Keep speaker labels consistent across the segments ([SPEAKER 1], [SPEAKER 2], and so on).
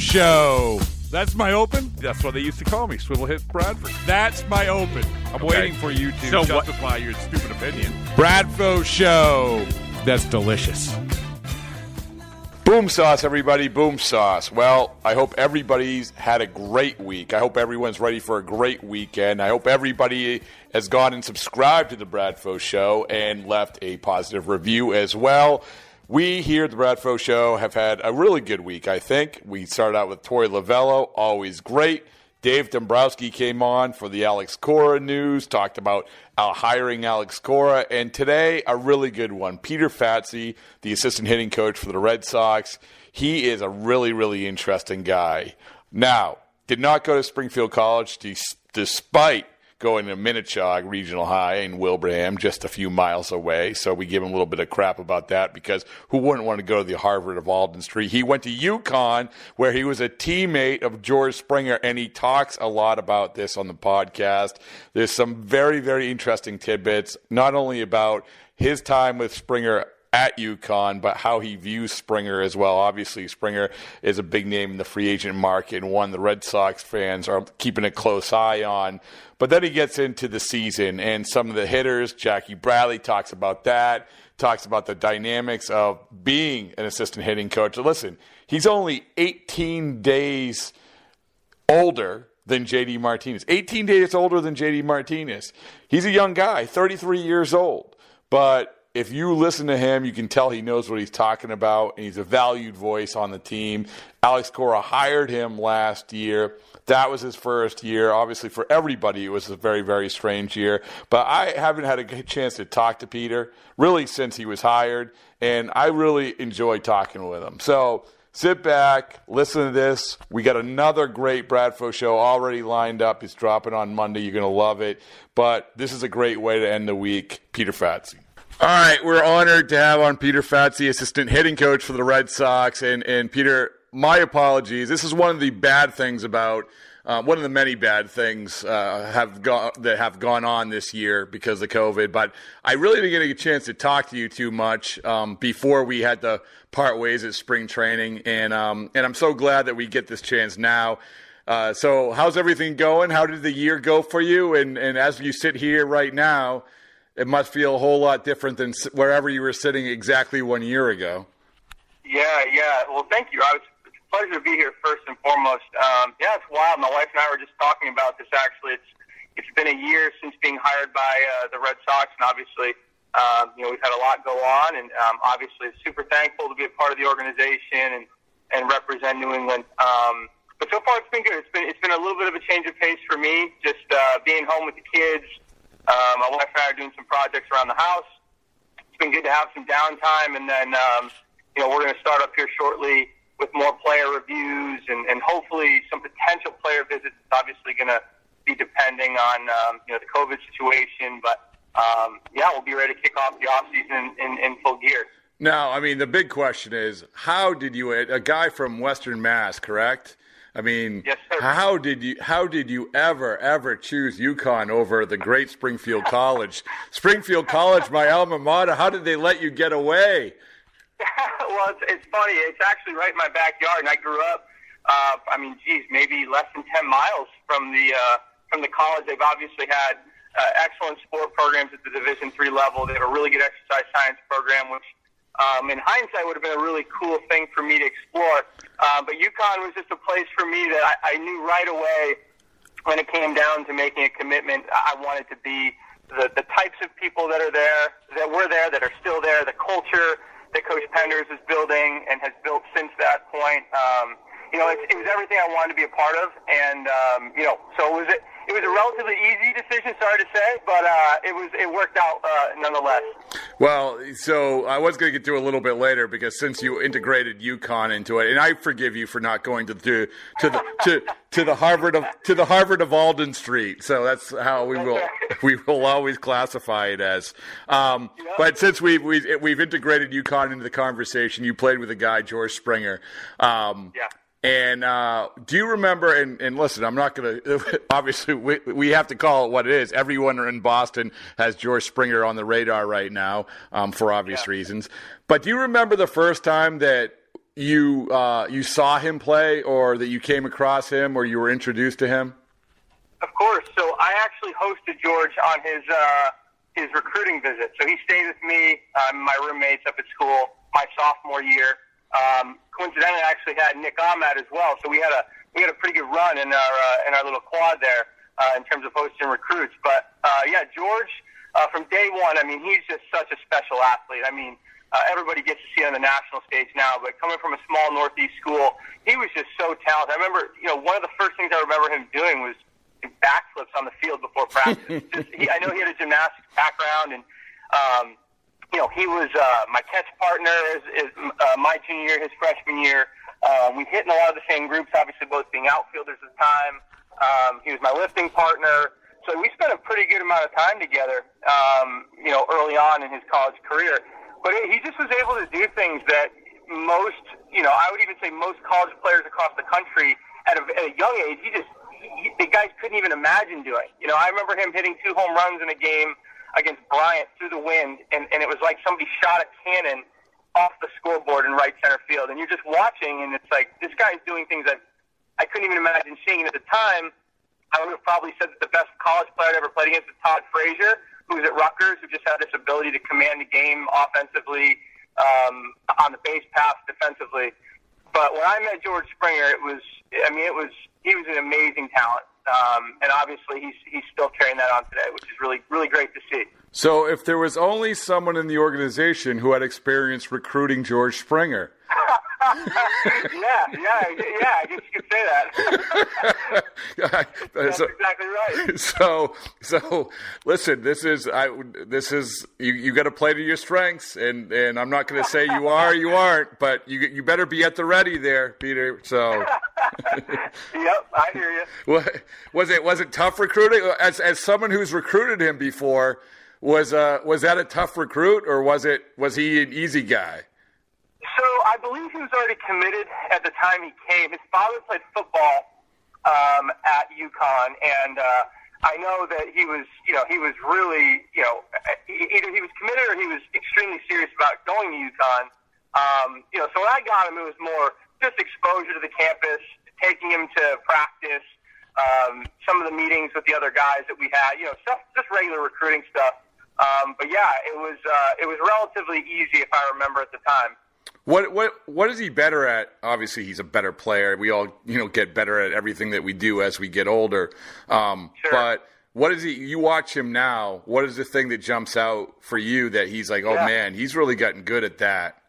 [SPEAKER 1] Show. That's my open.
[SPEAKER 2] That's what they used to call me, Swivel Hits Bradford.
[SPEAKER 1] That's my open.
[SPEAKER 2] I'm waiting for you to
[SPEAKER 1] So what-
[SPEAKER 2] justify your stupid opinion.
[SPEAKER 1] Bradfo Show. That's delicious.
[SPEAKER 3] Boom sauce, everybody. Boom sauce. Well, I hope everybody's had a great week. I hope everyone's ready for a great weekend. I hope everybody has gone and subscribed to the Bradfo Show and left a positive review as well. We here at the Bradfo Show have had a really good week, I think. We started out with Tori Lavello, always great. Dave Dombrowski came on for the Alex Cora news, talked about hiring Alex Cora, and today a really good one. Peter Fatse, the assistant hitting coach for the Red Sox, he is a really, really interesting guy. Now, did not go to Springfield College despite going to Minnechaug Regional High in Wilbraham, just a few miles away. So we give him a little bit of crap about that because who wouldn't want to go to the Harvard of Alden Street? He went to UConn where he was a teammate of George Springer, and he talks a lot about this on the podcast. There's some very, very interesting tidbits, not only about his time with Springer at UConn, but how he views Springer as well. Obviously, Springer is a big name in the free agent market and one the Red Sox fans are keeping a close eye on. But then he gets into the season and some of the hitters. Jackie Bradley talks about that, talks about the dynamics of being an assistant hitting coach. Listen, he's only 18 days older than JD Martinez. 18 days older than JD Martinez. He's a young guy, 33 years old. But if you listen to him, you can tell he knows what he's talking about, and he's a valued voice on the team. Alex Cora hired him last year. That was his first year. Obviously, for everybody, it was a very, very strange year. But I haven't had a chance to talk to Peter really since he was hired, and I really enjoy talking with him. So sit back, listen to this. We got another great Bradfo show already lined up. It's dropping on Monday. You're going to love it. But this is a great way to end the week. Peter Fatse. All right, we're honored to have on Peter Fatse, assistant hitting coach for the Red Sox. And, and Peter, my apologies. This is one of the bad things about uh, one of the many bad things uh, have gone that have gone on this year because of COVID. But I really didn't get a chance to talk to you too much um, before we had to part ways at spring training, and um, and I'm so glad that we get this chance now. Uh, so, how's everything going? How did the year go for you? And and as you sit here right now, it must feel a whole lot different than wherever you were sitting exactly one year ago.
[SPEAKER 4] Yeah, yeah. Well, thank you. I was, it's a pleasure to be here first and foremost. Um, yeah, it's wild. My wife and I were just talking about this. Actually, it's it's been a year since being hired by uh, the Red Sox, and obviously, um, you know, we've had a lot go on, and um, obviously, super thankful to be a part of the organization and and represent New England. Um, but so far, it's been good. It's been it's been a little bit of a change of pace for me, just uh, being home with the kids. Uh, my wife and I are doing some projects around the house it's been good to have some downtime, and then um, you know we're going to start up here shortly with more player reviews and, and hopefully some potential player visits. It's obviously going to be depending on um, you know the COVID situation, but um, yeah, we'll be ready to kick off the off season in, in full gear.
[SPEAKER 3] Now, I mean, the big question is, how did you? A guy from Western Mass, correct? I mean,
[SPEAKER 4] Yes,
[SPEAKER 3] how did you? How did you ever, ever choose UConn over the great Springfield College? Springfield College, my alma mater. How did they let you get away?
[SPEAKER 4] well, it's, it's funny. It's actually right in my backyard, and I grew up. Uh, I mean, geez, maybe less than ten miles from the uh, from the college. They've obviously had uh, excellent sport programs at the Division three level. They have a really good exercise science program, which um, in hindsight would have been a really cool thing for me to explore. Uh, but UConn was just a place for me that I, I knew right away when it came down to making a commitment, I wanted to be the, the types of people that are there, that were there, that are still there, the culture that Coach Penders is building and has built since that point. Um, you know, it, it was everything I wanted to be a part of, and um, you know, so it was it, it was a relatively easy decision. Sorry to say, but uh, it was it worked out uh, nonetheless.
[SPEAKER 3] Well, so I was going to get to it a little bit later because since you integrated UConn into it, and I forgive you for not going to to to the to, to the Harvard of to the Harvard of Alden Street. So that's how we will we will always classify it as. Um, But since we've we've we've integrated UConn into the conversation, you played with a guy George Springer. Um,
[SPEAKER 4] Yeah.
[SPEAKER 3] And uh, do you remember? And, and listen, I'm not going to. Obviously, we, we have to call it what it is. Everyone in Boston has George Springer on the radar right now um, for obvious
[SPEAKER 4] Yeah.
[SPEAKER 3] reasons. But do you remember the first time that you uh, you saw him play, or that you came across him, or you were introduced to him?
[SPEAKER 4] Of course. So I actually hosted George on his uh, his recruiting visit. So he stayed with me, um, my roommates up at school, my sophomore year. Um, coincidentally, I actually had Nick Ahmed as well. So we had a we had a pretty good run in our uh, in our little quad there uh, in terms of hosting recruits. But uh, yeah, George uh, from day one. I mean, he's just such a special athlete. I mean, uh, everybody gets to see on the national stage now, but coming from a small Northeast school, he was just so talented. I remember, you know, one of the first things I remember him doing was backflips on the field before practice. just, he, I know he had a gymnastics background, and um, you know, he was uh, my catch partner is, is uh, my junior year, his freshman year. Uh, we hit in a lot of the same groups, obviously both being outfielders at the time. Um, he was my lifting partner. So we spent a pretty good amount of time together, um, you know, early on in his college career. But he just was able to do things that most, you know, I would even say most college players across the country at a, at a young age, he just, he, the guys couldn't even imagine doing. You know, I remember him hitting two home runs in a game against Bryant through the wind, and, and it was like somebody shot a cannon off the scoreboard in right center field. And you're just watching, and it's like, this guy's doing things that I couldn't even imagine seeing. And at the time, I would have probably said that the best college player I'd ever played against was Todd Frazier, who was at Rutgers, who just had this ability to command the game offensively, um, on the base pass defensively. But when I met George Springer, it was, I mean, it was, he was an amazing talent. Um, and obviously he's, he's still carrying that on today, which is really, really great to see.
[SPEAKER 3] So if there was only someone in the organization who had experience recruiting George Springer,
[SPEAKER 4] yeah, yeah, yeah. I guess you could say that. That's
[SPEAKER 3] so,
[SPEAKER 4] exactly right.
[SPEAKER 3] So, so listen. This is I. This is you. You got to play to your strengths, and and I'm not going to say you are, you aren't, but you you better be at the ready there, Peter. So.
[SPEAKER 4] yep, I hear you.
[SPEAKER 3] What, was it was it tough recruiting? As as someone who's recruited him before, was uh was that a tough recruit, or was it was he an easy guy?
[SPEAKER 4] So I believe he was already committed at the time he came. His father played football um, at UConn, and uh, I know that he was, you know, he was really, you know, either he was committed or he was extremely serious about going to UConn. Um, you know, so when I got him, it was more just exposure to the campus, taking him to practice, um, some of the meetings with the other guys that we had, you know, stuff, just regular recruiting stuff. Um, but yeah, it was uh, it was relatively easy if I remember at the time.
[SPEAKER 3] What what what is he better at? Obviously, he's a better player. We all you know get better at everything that we do as we get older. Um,
[SPEAKER 4] Sure.
[SPEAKER 3] But what is he? You watch him now. What is the thing that jumps out for you that he's like, oh
[SPEAKER 4] Yeah.
[SPEAKER 3] man, he's really gotten good at that?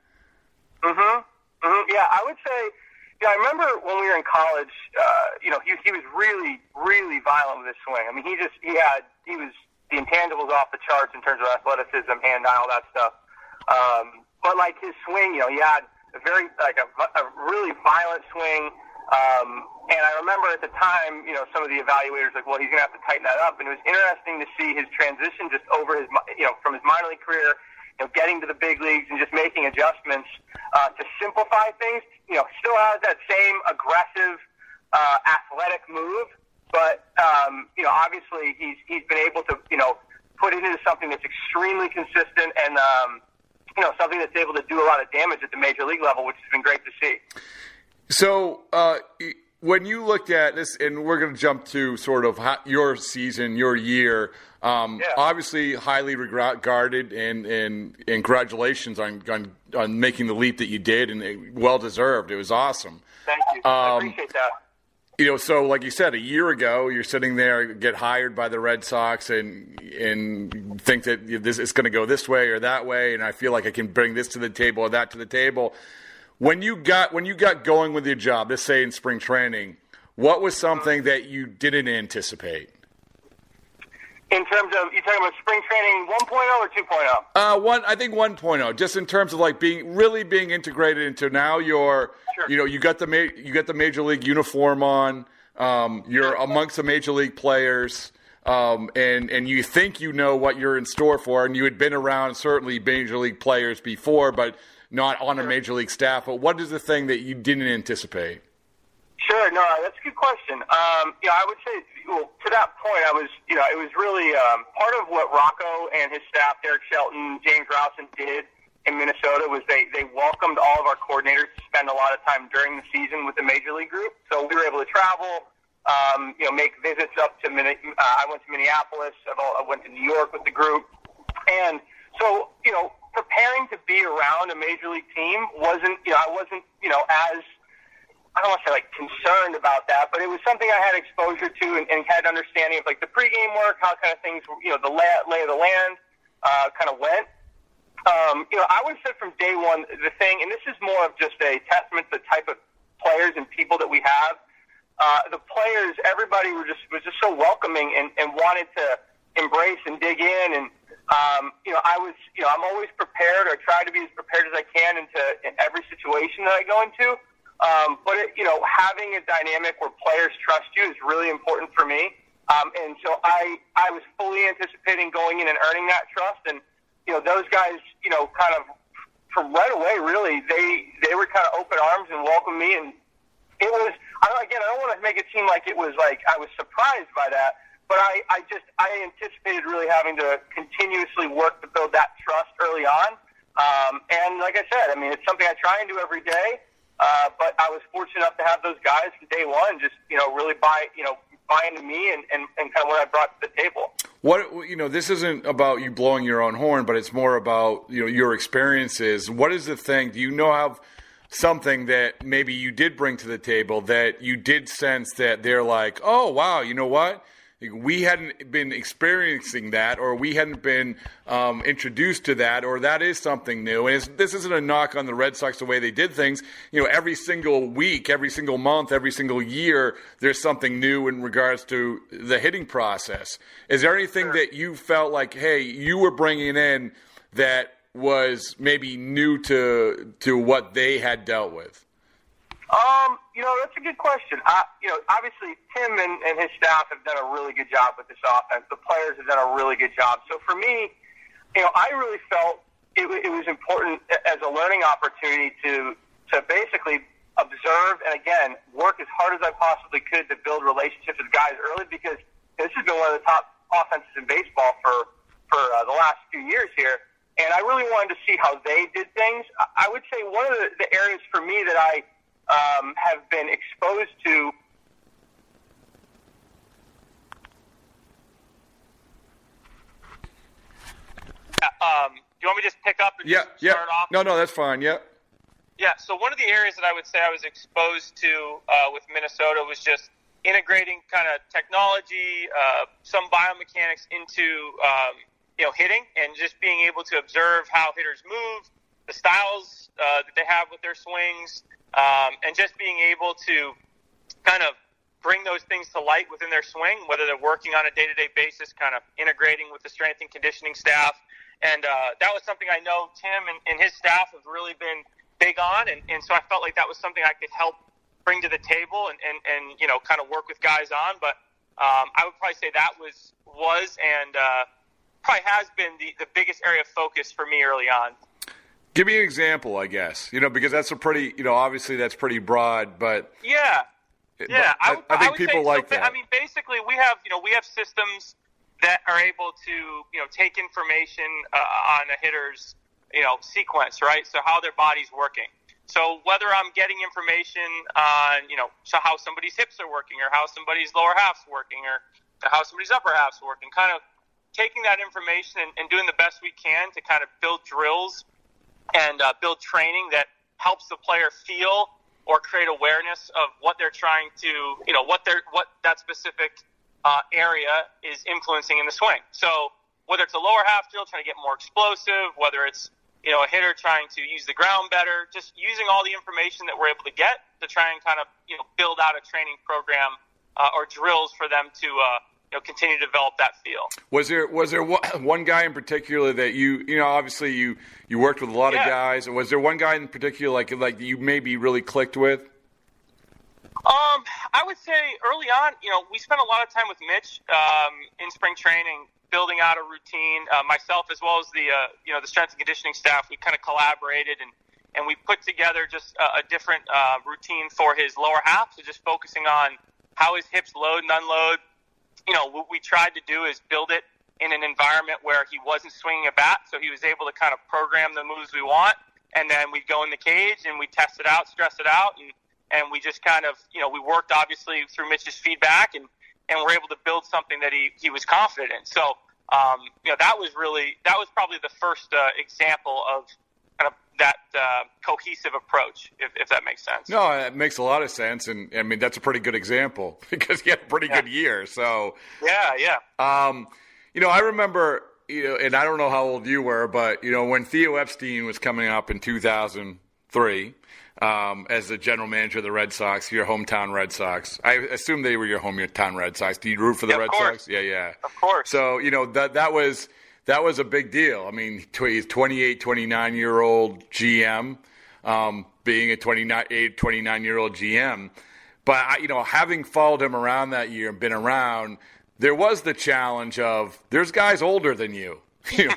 [SPEAKER 4] Mm-hmm. hmm Yeah, I would say. Yeah, I remember when we were in college. Uh, you know, he he was really, really violent with his swing. I mean, he just he had he was the intangibles off the charts in terms of athleticism, hand eye, all that stuff. Um, but like his swing, you know, he had a very like a, a really violent swing. Um, and I remember at the time, you know, some of the evaluators like, well, he's going to have to tighten that up. And it was interesting to see his transition just over his, you know, from his minor league career, you know, getting to the big leagues and just making adjustments uh, to simplify things. You know, still has that same aggressive, uh, athletic move, but um, you know, obviously he's he's been able to, you know, put it into something that's extremely consistent and. Um, you know, something that's able to do a lot of damage at the major league level, which has been great to see.
[SPEAKER 3] So uh, when you looked at this, and we're going to jump to sort of your season, your year. Um,
[SPEAKER 4] Yeah.
[SPEAKER 3] Obviously, highly regarded, and, and, and congratulations on, on on making the leap that you did, and well deserved. It was awesome.
[SPEAKER 4] Thank you. I
[SPEAKER 3] Um,
[SPEAKER 4] appreciate that.
[SPEAKER 3] You know, so like you said, a year ago, you're sitting there, get hired by the Red Sox, and and think that this is going to go this way or that way, and I feel like I can bring this to the table or that to the table. When you got when you got going with your job, let's say in spring training, what was something that you didn't anticipate?
[SPEAKER 4] In terms of, you talking about spring training 1.0 or 2.0?
[SPEAKER 3] Uh, one, I think 1.0, just in terms of like being really being integrated into now. You're,
[SPEAKER 4] Sure.
[SPEAKER 3] you know, you got the ma- you got the major league uniform on. Um, you're amongst the major league players, um, and and you think you know what you're in store for, and you had been around certainly major league players before, but not on a major league staff. But what is the thing that you didn't anticipate?
[SPEAKER 4] Sure, no, that's a good question. Um, you know, I would say, well, to that point, I was, you know, it was really um, part of what Rocco and his staff, Derek Shelton, James Rowson, did in Minnesota was they they welcomed all of our coordinators to spend a lot of time during the season with the major league group. So we were able to travel, um, you know, make visits up to. Uh, I went to Minneapolis. I went to New York with the group, and so you know, preparing to be around a major league team wasn't you know I wasn't you know as I don't want to say like concerned about that, but it was something I had exposure to and, and had understanding of like the pregame work, how kind of things, you know, the lay, lay of the land uh, kind of went. Um, you know, I would say from day one, the thing, and this is more of just a testament to the type of players and people that we have. Uh, the players, everybody was just was just so welcoming and, and wanted to embrace and dig in. And um, you know, I was, you know, I'm always prepared or try to be as prepared as I can into in every situation that I go into. Um, but it, you know, having a dynamic where players trust you is really important for me. Um, and so I I was fully anticipating going in and earning that trust and you know, those guys, you know, kind of from right away, really, they they were kind of open arms and welcomed me, and it was. I again, I don't want to make it seem like it was like I was surprised by that, but I, I just I anticipated really having to continuously work to build that trust early on. Um, and like I said, I mean, it's something I try and do every day. Uh, but I was fortunate enough to have those guys from day one just, you know, really buy, you know, buy into me and, and, and kind of what I brought to the table.
[SPEAKER 3] What you know, this isn't about you blowing your own horn, but it's more about you know your experiences. What is the thing? Do you know have something that maybe you did bring to the table that you did sense that they're like, oh wow, you know what? We hadn't been experiencing that, or we hadn't been um, introduced to that, or that is something new. And this isn't a knock on the Red Sox the way they did things. You know, every single week, every single month, every single year, there's something new in regards to the hitting process. Is there anything sure. that you felt like, hey, you were bringing in that was maybe new to to what they had dealt with?
[SPEAKER 4] Um, you know, that's a good question. I, you know, obviously Tim and, and his staff have done a really good job with this offense. The players have done a really good job. So for me, you know, I really felt it, it was important as a learning opportunity to to basically observe and again work as hard as I possibly could to build relationships with guys early because this has been one of the top offenses in baseball for for uh, the last few years here. And I really wanted to see how they did things. I would say one of the, the areas for me that I um, have been exposed to
[SPEAKER 5] Um, do you want me to just pick up and
[SPEAKER 3] yeah,
[SPEAKER 5] just
[SPEAKER 3] yeah.
[SPEAKER 5] start off?
[SPEAKER 3] No, no, that's fine. Yeah.
[SPEAKER 5] Yeah. So one of the areas that I would say I was exposed to uh, with Minnesota was just integrating kind of technology, uh, some biomechanics into um, you know hitting, and just being able to observe how hitters move, the styles uh, that they have with their swings, um, and just being able to kind of bring those things to light within their swing, whether they're working on a day to day basis, kind of integrating with the strength and conditioning staff. And uh, that was something I know Tim and, and his staff have really been big on. And, and so I felt like that was something I could help bring to the table and, and, and you know, kind of work with guys on. But um, I would probably say that was, was and uh, probably has been the, the biggest area of focus for me early on.
[SPEAKER 3] Give me an example, I guess. You know, because that's a pretty, you know, obviously that's pretty broad, but
[SPEAKER 5] yeah, yeah. I,
[SPEAKER 3] I, I think
[SPEAKER 5] I
[SPEAKER 3] people
[SPEAKER 5] say,
[SPEAKER 3] like
[SPEAKER 5] so,
[SPEAKER 3] that.
[SPEAKER 5] I mean, basically, we have, you know, we have systems that are able to, you know, take information uh, on a hitter's, you know, sequence, right? So how their body's working. So whether I'm getting information on, you know, so how somebody's hips are working, or how somebody's lower half's working, or how somebody's upper half's working, kind of taking that information and, and doing the best we can to kind of build drills and uh, build training that helps the player feel or create awareness of what they're trying to, you know, what they're what that specific uh, area is influencing in the swing. So whether it's a lower half drill trying to get more explosive, whether it's you know a hitter trying to use the ground better, just using all the information that we're able to get to try and kind of you know build out a training program uh, or drills for them to uh, you know, continue to develop that feel.
[SPEAKER 3] Was there was there one guy in particular that you you know obviously you you worked with a lot
[SPEAKER 5] yeah.
[SPEAKER 3] of guys. And was there one guy in particular like like you maybe really clicked with?
[SPEAKER 5] Um, I would say early on, you know, we spent a lot of time with Mitch um, in spring training, building out a routine. Uh, myself, as well as the uh, you know the strength and conditioning staff, we kind of collaborated and and we put together just a, a different uh, routine for his lower half. So just focusing on how his hips load and unload, you know, what we tried to do is build it in an environment where he wasn't swinging a bat, so he was able to kind of program the moves we want. And then we'd go in the cage and we'd test it out, stress it out, and and we just kind of, you know, we worked obviously through Mitch's feedback and and we're able to build something that he he was confident in. So, um, you know, that was really that was probably the first uh, example of that uh, cohesive approach, if, if that makes sense.
[SPEAKER 3] No, it makes a lot of sense, and I mean that's a pretty good example because he had a pretty
[SPEAKER 5] Yeah.
[SPEAKER 3] good year. So,
[SPEAKER 5] Yeah, yeah.
[SPEAKER 3] um, you know, I remember, you know, and I don't know how old you were, but you know, when Theo Epstein was coming up in 2003 um, as the general manager of the Red Sox, your hometown Red Sox. I assume they were your hometown Red Sox. Do you root for the
[SPEAKER 5] Yeah,
[SPEAKER 3] Red. Sox? Yeah, yeah.
[SPEAKER 5] Of course.
[SPEAKER 3] So you know that that was that was a big deal. I mean, he's 28, 29 year old GM, um, being a 29, 29 year old GM. But I, you know, having followed him around that year and been around, there was the challenge of there's guys older than you, you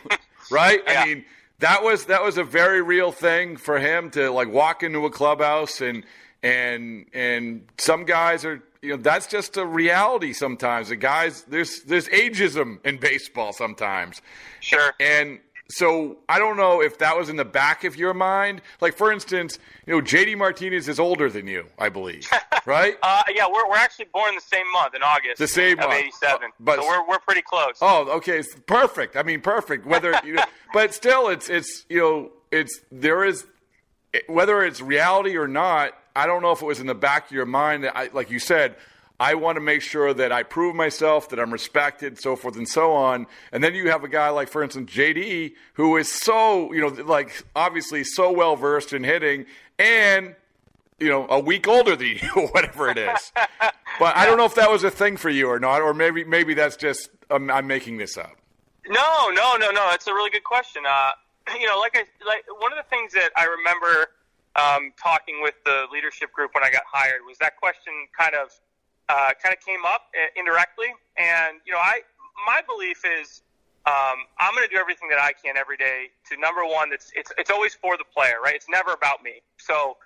[SPEAKER 3] right?
[SPEAKER 5] Yeah.
[SPEAKER 3] I mean, that was that was a very real thing for him to like walk into a clubhouse and and and some guys are you know that's just a reality sometimes the guys there's there's ageism in baseball sometimes
[SPEAKER 5] Sure.
[SPEAKER 3] and so I don't know if that was in the back of your mind. Like for instance, you know, JD Martinez is older than you, I believe, right?
[SPEAKER 5] Uh, yeah, we're, we're actually born the same month in August.
[SPEAKER 3] The same
[SPEAKER 5] of
[SPEAKER 3] month.
[SPEAKER 5] '87.
[SPEAKER 3] But-
[SPEAKER 5] so we're we're pretty close.
[SPEAKER 3] Oh, okay, it's perfect. I mean, perfect. Whether you know, but still, it's it's you know, it's there is whether it's reality or not. I don't know if it was in the back of your mind that I, like you said. I want to make sure that I prove myself, that I'm respected, so forth and so on. And then you have a guy like, for instance, JD, who is so, you know, like obviously so well versed in hitting and, you know, a week older than you, whatever it is. But I don't know if that was a thing for you or not, or maybe maybe that's just um, I'm making this up.
[SPEAKER 5] No, no, no, no. It's a really good question. Uh, you know, like I like one of the things that I remember um, talking with the leadership group when I got hired was that question kind of uh, kind of came up uh, indirectly, and you know, I my belief is um, I'm going to do everything that I can every day to number one. It's it's it's always for the player, right? It's never about me. So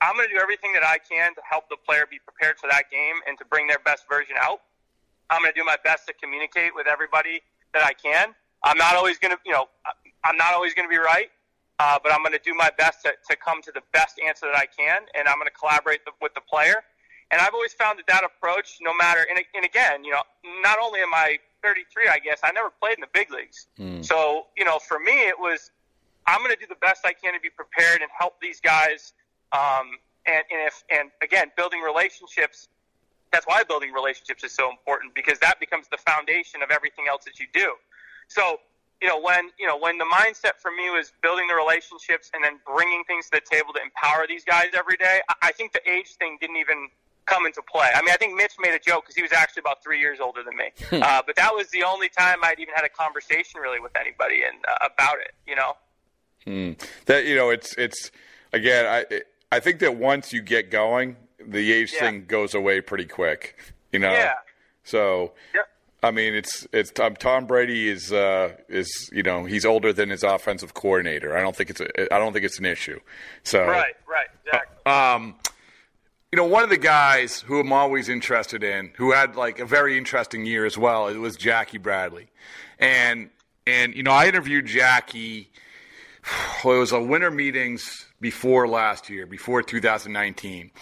[SPEAKER 5] I'm going to do everything that I can to help the player be prepared for that game and to bring their best version out. I'm going to do my best to communicate with everybody that I can. I'm not always going to, you know, I'm not always going to be right, uh, but I'm going to do my best to, to come to the best answer that I can, and I'm going to collaborate the, with the player. And I've always found that that approach, no matter, and, and again, you know, not only am I 33, I guess, I never played in the big leagues. So, you know, for me, it was, I'm going to do the best I can to be prepared and help these guys. Um, and, and if, and again, building relationships that's why building relationships is so important because that becomes the foundation of everything else that you do. So, you know, when you know when the mindset for me was building the relationships and then bringing things to the table to empower these guys every day, I, think the age thing didn't even come into play. I mean, I think Mitch made a joke because he was actually about three years older than me, uh, but that was the only time I'd even had a conversation really with anybody and uh, about it. You know.
[SPEAKER 3] That you know, it's it's again. I I think that once you get going, the age
[SPEAKER 5] Yeah.
[SPEAKER 3] thing goes away pretty quick. You know.
[SPEAKER 5] Yeah.
[SPEAKER 3] So.
[SPEAKER 5] Yep.
[SPEAKER 3] I mean, it's it's Tom, Tom Brady is uh, is you know he's older than his offensive coordinator. I don't think it's a, I don't think it's an issue. So
[SPEAKER 5] Right. Right. Exactly.
[SPEAKER 3] um, you know, one of the guys who I'm always interested in, who had like a very interesting year as well, it was Jackie Bradley, and and you know I interviewed Jackie. Well, it was a winter meetings before last year, before 2019,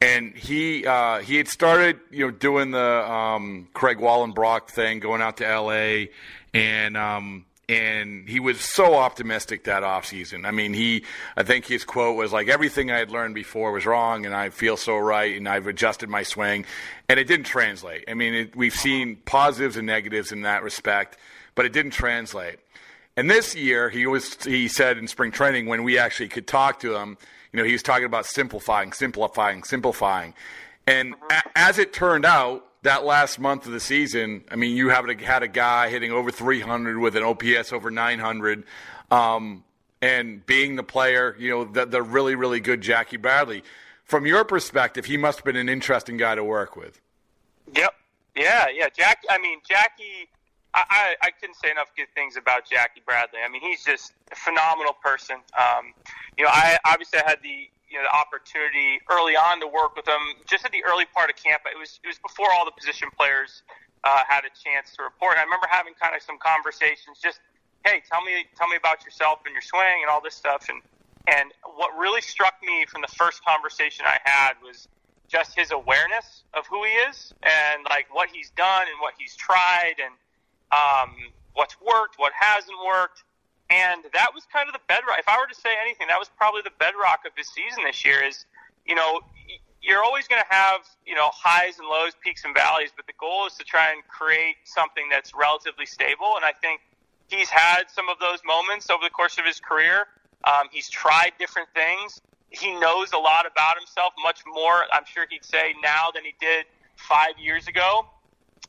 [SPEAKER 3] and he uh, he had started you know doing the um, Craig Wallenbrock thing, going out to L.A. and um, and he was so optimistic that offseason. I mean, he I think his quote was like everything I had learned before was wrong, and I feel so right, and I've adjusted my swing, and it didn't translate. I mean, it, we've seen positives and negatives in that respect, but it didn't translate. And this year, he was he said in spring training when we actually could talk to him, you know, he was talking about simplifying, simplifying, simplifying. And a, as it turned out, that last month of the season, I mean, you have had a guy hitting over 300 with an OPS over 900, um, and being the player, you know, the, the really really good Jackie Bradley. From your perspective, he must have been an interesting guy to work with.
[SPEAKER 5] Yep. Yeah, yeah. Jack. I mean, Jackie. I, I, couldn't say enough good things about Jackie Bradley. I mean, he's just a phenomenal person. Um, you know, I obviously I had the you know the opportunity early on to work with him, just at the early part of camp. It was it was before all the position players uh, had a chance to report. I remember having kind of some conversations, just hey, tell me tell me about yourself and your swing and all this stuff. And and what really struck me from the first conversation I had was just his awareness of who he is and like what he's done and what he's tried and um, what's worked, what hasn't worked. And that was kind of the bedrock. If I were to say anything, that was probably the bedrock of his season this year. Is you know you're always going to have you know highs and lows, peaks and valleys, but the goal is to try and create something that's relatively stable. And I think he's had some of those moments over the course of his career. Um, he's tried different things. He knows a lot about himself, much more, I'm sure he'd say now than he did five years ago.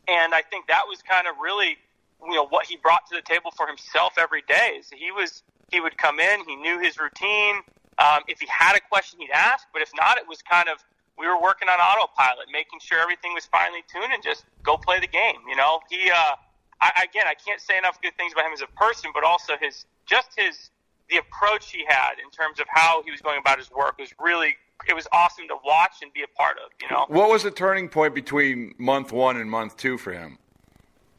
[SPEAKER 5] And I think that was kind of really, you know, what he brought to the table for himself every day. Is he was he would come in, he knew his routine. Um, if he had a question, he'd ask. But if not, it was kind of we were working on autopilot, making sure everything was finely tuned, and just go play the game. You know, he. Uh, I, again, I can't say enough good things about him as a person, but also his just his the approach he had in terms of how he was going about his work was really it was awesome to watch and be a part of. You know,
[SPEAKER 3] what was the turning point between month one and month two for him?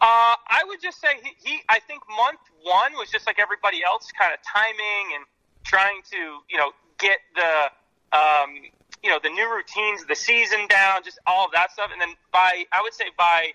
[SPEAKER 5] Uh, I would just say he, he. I think month one was just like everybody else, kind of timing and trying to you know get the um, you know the new routines the season down, just all of that stuff. And then by I would say by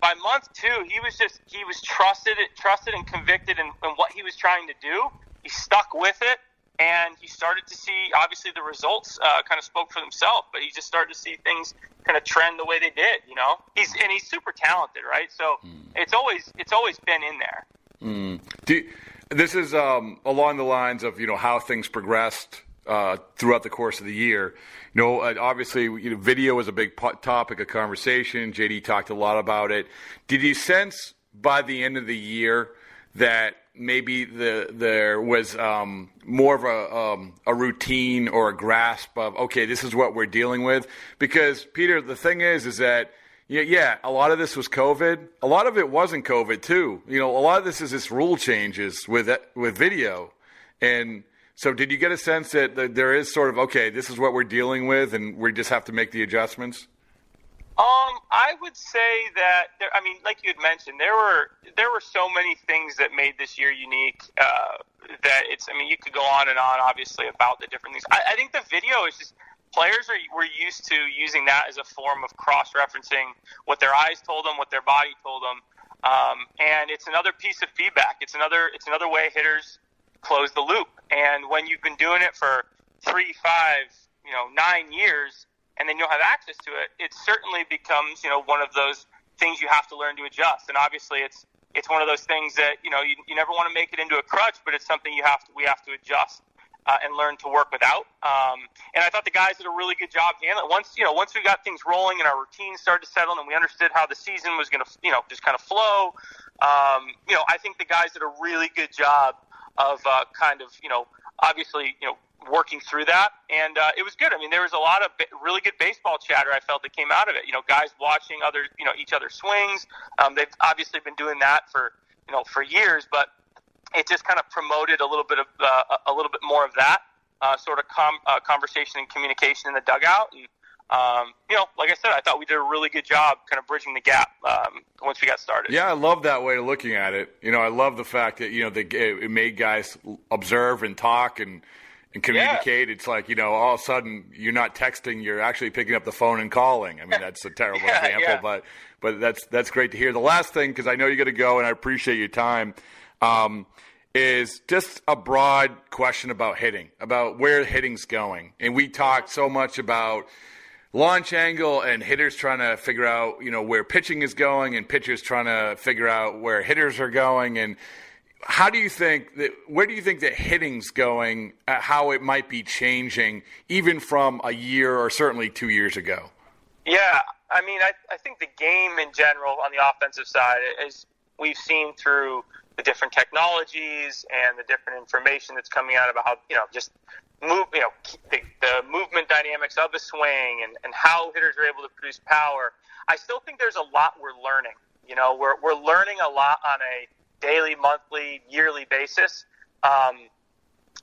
[SPEAKER 5] by month two, he was just he was trusted, trusted and convicted in, in what he was trying to do. He stuck with it, and he started to see obviously the results uh, kind of spoke for themselves. But he just started to see things kind of trend the way they did. You know, he's and he's super talented, right? So mm. it's always it's always been in there.
[SPEAKER 3] Mm. Do, this is um, along the lines of you know how things progressed uh, throughout the course of the year. You know, uh, obviously, you know, video was a big po- topic of conversation. JD talked a lot about it. Did you sense by the end of the year that maybe the, there was um, more of a, um, a routine or a grasp of okay, this is what we're dealing with? Because Peter, the thing is, is that yeah, yeah, a lot of this was COVID. A lot of it wasn't COVID too. You know, a lot of this is this rule changes with with video, and so, did you get a sense that there is sort of okay, this is what we're dealing with, and we just have to make the adjustments?
[SPEAKER 5] Um, I would say that there, I mean, like you had mentioned, there were there were so many things that made this year unique. Uh, that it's, I mean, you could go on and on, obviously, about the different things. I, I think the video is just players are were used to using that as a form of cross referencing what their eyes told them, what their body told them, um, and it's another piece of feedback. It's another it's another way hitters close the loop. And when you've been doing it for three, five, you know, nine years, and then you'll have access to it, it certainly becomes, you know, one of those things you have to learn to adjust. And obviously, it's it's one of those things that you know you, you never want to make it into a crutch, but it's something you have to we have to adjust uh, and learn to work without. Um, and I thought the guys did a really good job handling. Once you know, once we got things rolling and our routine started to settle, and we understood how the season was going to, you know, just kind of flow. Um, you know, I think the guys did a really good job of uh, kind of you know obviously you know working through that, and uh, it was good. I mean, there was a lot of really good baseball chatter. I felt that came out of it. You know, guys watching other you know each other swings. Um, they've obviously been doing that for you know for years, but it just kind of promoted a little bit of uh, a little bit more of that uh, sort of com- uh, conversation and communication in the dugout, and um, you know, like I said, I thought we did a really good job kind of bridging the gap um, once we got started.
[SPEAKER 3] Yeah, I love that way of looking at it. You know, I love the fact that you know the, it made guys observe and talk and and communicate. Yeah. It's like you know, all of a sudden you're not texting, you're actually picking up the phone and calling. I mean, that's a terrible yeah, example, yeah. but but that's that's great to hear. The last thing, because I know you're going to go, and I appreciate your time. Um, is just a broad question about hitting, about where hitting's going. And we talked so much about launch angle and hitters trying to figure out, you know, where pitching is going and pitchers trying to figure out where hitters are going and how do you think that where do you think that hitting's going uh, how it might be changing even from a year or certainly 2 years ago?
[SPEAKER 5] Yeah, I mean I I think the game in general on the offensive side is we've seen through the different technologies and the different information that's coming out about how you know just move you know the, the movement dynamics of a swing and, and how hitters are able to produce power. I still think there's a lot we're learning. You know, we're we're learning a lot on a daily, monthly, yearly basis. Um,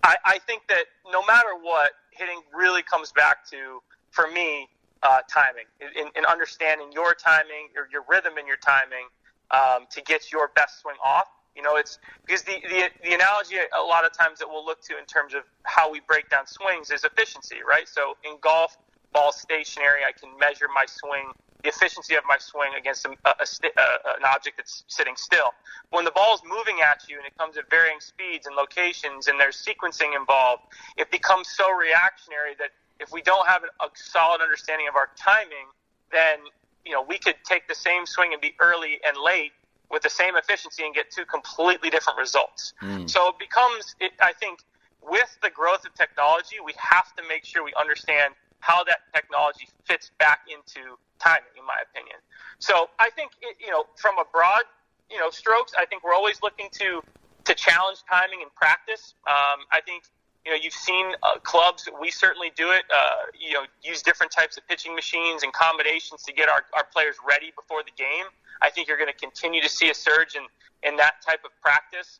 [SPEAKER 5] I, I think that no matter what, hitting really comes back to for me uh, timing, in, in understanding your timing, your, your rhythm and your timing um, to get your best swing off. You know, it's because the, the the analogy a lot of times that we'll look to in terms of how we break down swings is efficiency, right? So in golf, ball stationary, I can measure my swing, the efficiency of my swing against a, a, a, an object that's sitting still. When the ball is moving at you and it comes at varying speeds and locations and there's sequencing involved, it becomes so reactionary that if we don't have a solid understanding of our timing, then you know we could take the same swing and be early and late with the same efficiency and get two completely different results. Mm. So it becomes, it, I think, with the growth of technology, we have to make sure we understand how that technology fits back into timing, in my opinion. So I think, it, you know, from a broad, you know, strokes, I think we're always looking to to challenge timing in practice. Um, I think you know, you've seen uh, clubs. We certainly do it. Uh, you know, use different types of pitching machines and combinations to get our, our players ready before the game. I think you're going to continue to see a surge in in that type of practice.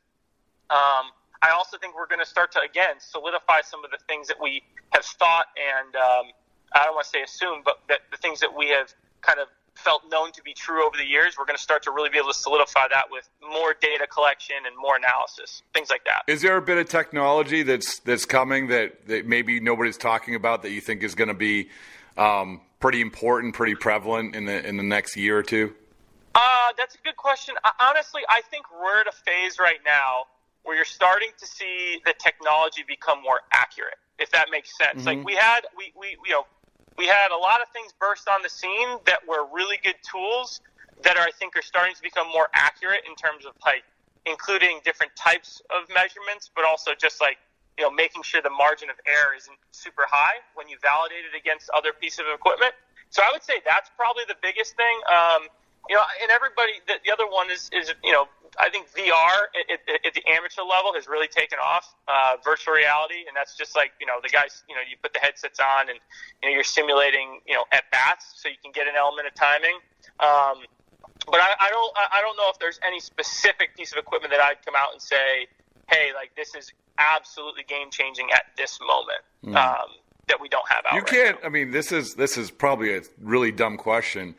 [SPEAKER 5] Um, I also think we're going to start to again solidify some of the things that we have thought and um, I don't want to say assume, but that the things that we have kind of felt known to be true over the years, we're going to start to really be able to solidify that with more data collection and more analysis, things like that.
[SPEAKER 3] Is there a bit of technology that's that's coming that, that maybe nobody's talking about that you think is going to be um, pretty important, pretty prevalent in the in the next year or two?
[SPEAKER 5] Uh, that's a good question. honestly, I think we're at a phase right now where you're starting to see the technology become more accurate, if that makes sense. Mm-hmm. Like we had, we, we, you know, we had a lot of things burst on the scene that were really good tools that are, I think, are starting to become more accurate in terms of like including different types of measurements, but also just like you know making sure the margin of error isn't super high when you validate it against other pieces of equipment. So I would say that's probably the biggest thing. Um, you know, and everybody, the, the other one is, is, you know, I think VR at, at, at the amateur level has really taken off, uh, virtual reality, and that's just like you know the guys. You know, you put the headsets on and you know you're simulating you know at bats, so you can get an element of timing. Um, but I, I don't I don't know if there's any specific piece of equipment that I'd come out and say, hey, like this is absolutely game changing at this moment. Mm. Um, that we don't have out.
[SPEAKER 3] You
[SPEAKER 5] right
[SPEAKER 3] can't.
[SPEAKER 5] Now.
[SPEAKER 3] I mean, this is this is probably a really dumb question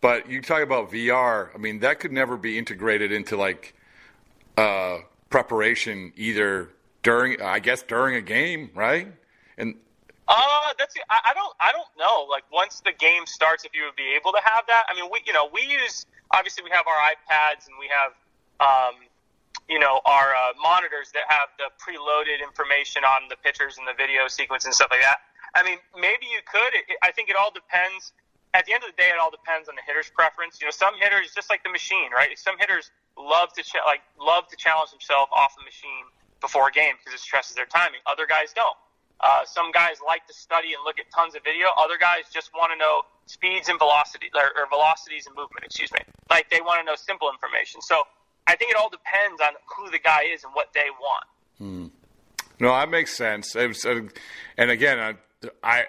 [SPEAKER 3] but you talk about VR. I mean, that could never be integrated into like uh, preparation either during, I guess, during a game, right? And
[SPEAKER 5] uh, that's I, don't I don't know. Like once the game starts, if you would be able to have that. I mean, we you know we use obviously we have our iPads and we have um, you know our uh, monitors that have the preloaded information on the pictures and the video sequence and stuff like that. I mean, maybe you could. It, I think it all depends at the end of the day, it all depends on the hitter's preference. You know, some hitters just like the machine, right? Some hitters love to like love to challenge themselves off the machine before a game because it stresses their timing. Other guys don't. Uh, some guys like to study and look at tons of video. Other guys just want to know speeds and velocity or, or velocities and movement. Excuse me. Like they want to know simple information. So I think it all depends on who the guy is and what they want.
[SPEAKER 3] Hmm. No, that makes sense. Was, uh, and again, I, I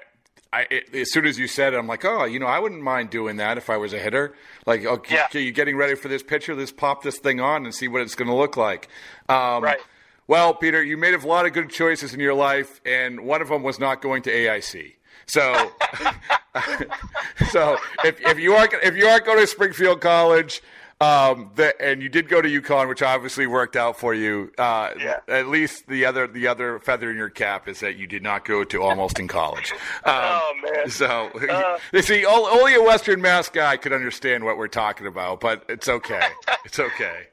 [SPEAKER 3] I, it, as soon as you said it, I'm like, oh, you know, I wouldn't mind doing that if I was a hitter. Like, okay, yeah. you getting ready for this pitcher? Let's pop this thing on and see what it's going to look like.
[SPEAKER 5] Um, right.
[SPEAKER 3] Well, Peter, you made a lot of good choices in your life, and one of them was not going to AIC. So, so if, if you are if you are going to Springfield College, um, the, and you did go to UConn, which obviously worked out for you. Uh,
[SPEAKER 5] yeah.
[SPEAKER 3] At least the other the other feather in your cap is that you did not go to almost in college.
[SPEAKER 5] Um, oh man!
[SPEAKER 3] So uh, you see, only a Western Mass guy could understand what we're talking about, but it's okay. it's okay.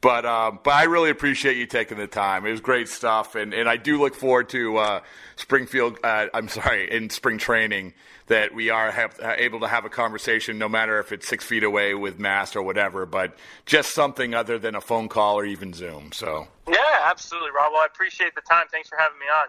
[SPEAKER 3] But um, but I really appreciate you taking the time. It was great stuff, and, and I do look forward to uh, Springfield. Uh, I'm sorry, in spring training that we are have, uh, able to have a conversation, no matter if it's six feet away with masks or whatever, but just something other than a phone call or even Zoom. So
[SPEAKER 5] yeah, absolutely, Rob. Well, I appreciate the time. Thanks for having me on.